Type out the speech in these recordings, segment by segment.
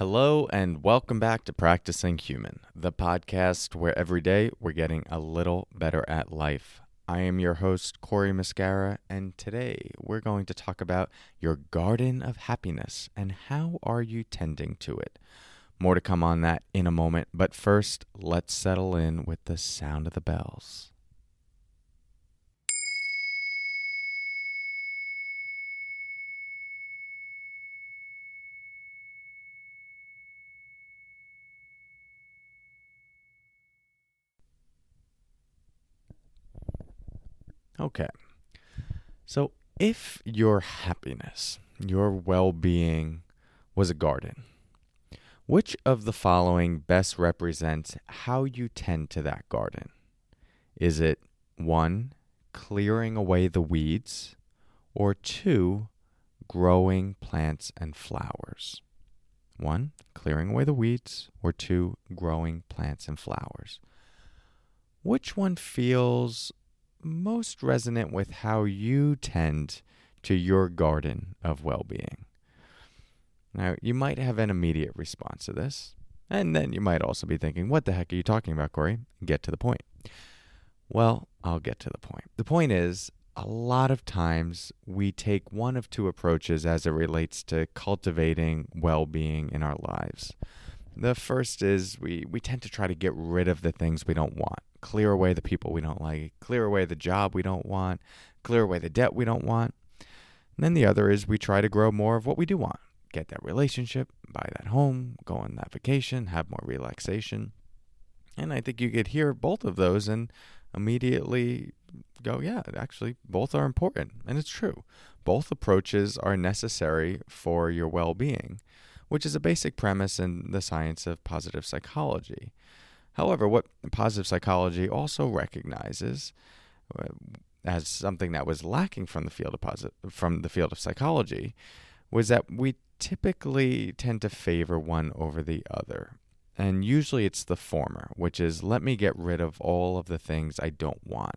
Hello, and welcome back to Practicing Human, the podcast where every day we're getting a little better at life. I am your host, Cory Muscara, and today we're going to talk about your garden of happiness and how are you tending to it. More to come on that in a moment, but first, let's settle in with the sound of the bells. Okay. So, if your happiness, your well being was a garden, which of the following best represents how you tend to that garden? Is it one, clearing away the weeds, or two, growing plants and flowers? One, clearing away the weeds, or two, growing plants and flowers. Which one feels most resonant with how you tend to your garden of well being. Now, you might have an immediate response to this, and then you might also be thinking, what the heck are you talking about, Cory? Get to the point. Well, I'll get to the point. The point is, a lot of times we take one of two approaches as it relates to cultivating well being in our lives. The first is we, we tend to try to get rid of the things we don't want clear away the people we don't like, clear away the job we don't want, clear away the debt we don't want. And then the other is we try to grow more of what we do want get that relationship, buy that home, go on that vacation, have more relaxation. And I think you could hear both of those and immediately go, yeah, actually, both are important. And it's true. Both approaches are necessary for your well being, which is a basic premise in the science of positive psychology. However, what positive psychology also recognizes uh, as something that was lacking from the field of from the field of psychology was that we typically tend to favor one over the other. And usually it's the former, which is let me get rid of all of the things I don't want,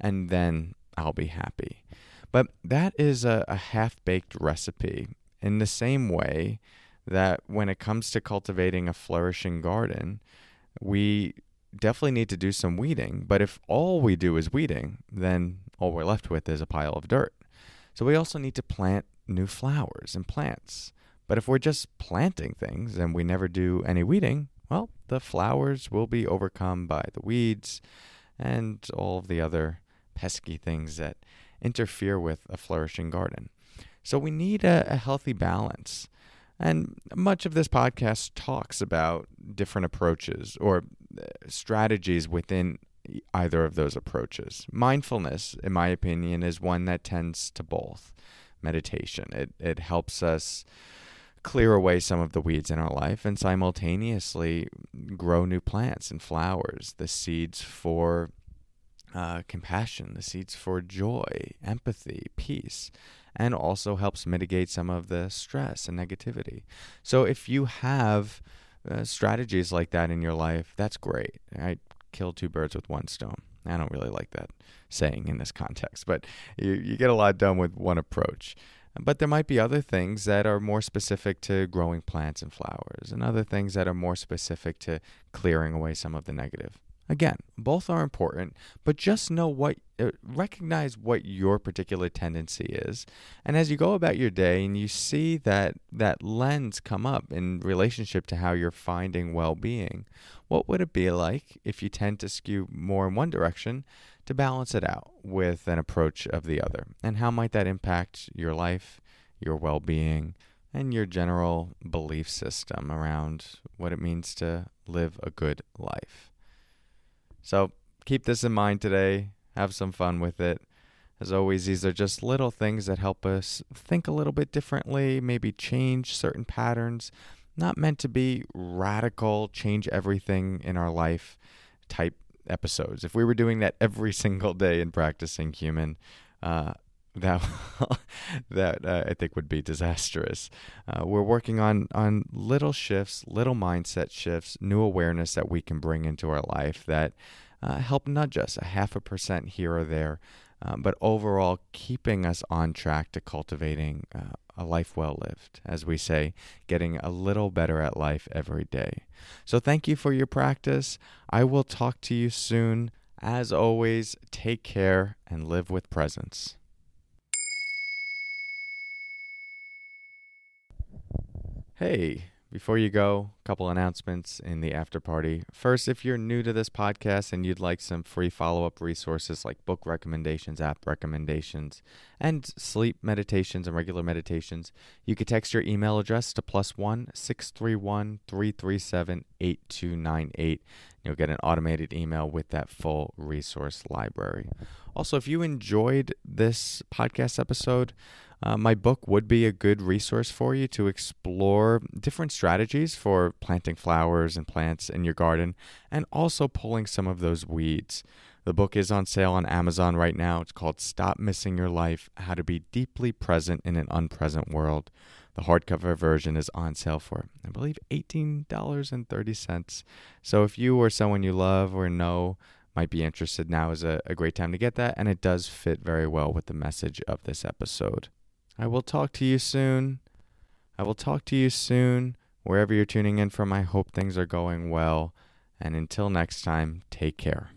and then I'll be happy. But that is a, a half baked recipe in the same way that when it comes to cultivating a flourishing garden, we definitely need to do some weeding. But if all we do is weeding, then all we're left with is a pile of dirt. So we also need to plant new flowers and plants. But if we're just planting things and we never do any weeding, well, the flowers will be overcome by the weeds and all of the other pesky things that interfere with a flourishing garden. So we need a, a healthy balance. And much of this podcast talks about different approaches or uh, strategies within either of those approaches. Mindfulness, in my opinion, is one that tends to both. Meditation, it, it helps us clear away some of the weeds in our life and simultaneously grow new plants and flowers, the seeds for uh, compassion, the seeds for joy, empathy, peace and also helps mitigate some of the stress and negativity. So if you have uh, strategies like that in your life, that's great. I kill two birds with one stone. I don't really like that saying in this context, but you, you get a lot done with one approach. But there might be other things that are more specific to growing plants and flowers, and other things that are more specific to clearing away some of the negative. Again, both are important, but just know what, uh, recognize what your particular tendency is. And as you go about your day and you see that that lens come up in relationship to how you're finding well being, what would it be like if you tend to skew more in one direction to balance it out with an approach of the other? And how might that impact your life, your well being, and your general belief system around what it means to live a good life? So keep this in mind today. Have some fun with it. As always, these are just little things that help us think a little bit differently, maybe change certain patterns. Not meant to be radical, change everything in our life type episodes. If we were doing that every single day in practicing human, uh, that that uh, I think would be disastrous. Uh, we're working on on little shifts, little mindset shifts, new awareness that we can bring into our life that uh, help nudge us a half a percent here or there, um, but overall keeping us on track to cultivating uh, a life well lived. As we say, getting a little better at life every day. So thank you for your practice. I will talk to you soon. As always, take care and live with presence. Hey, before you go, a couple announcements in the after party. First, if you're new to this podcast and you'd like some free follow up resources like book recommendations, app recommendations, and sleep meditations and regular meditations, you could text your email address to plus one six three one three three seven eight two nine eight. You'll get an automated email with that full resource library. Also, if you enjoyed this podcast episode, uh, my book would be a good resource for you to explore different strategies for planting flowers and plants in your garden and also pulling some of those weeds. The book is on sale on Amazon right now. It's called Stop Missing Your Life How to Be Deeply Present in an Unpresent World. The hardcover version is on sale for, I believe, $18.30. So if you or someone you love or know might be interested, now is a, a great time to get that. And it does fit very well with the message of this episode. I will talk to you soon. I will talk to you soon. Wherever you're tuning in from, I hope things are going well. And until next time, take care.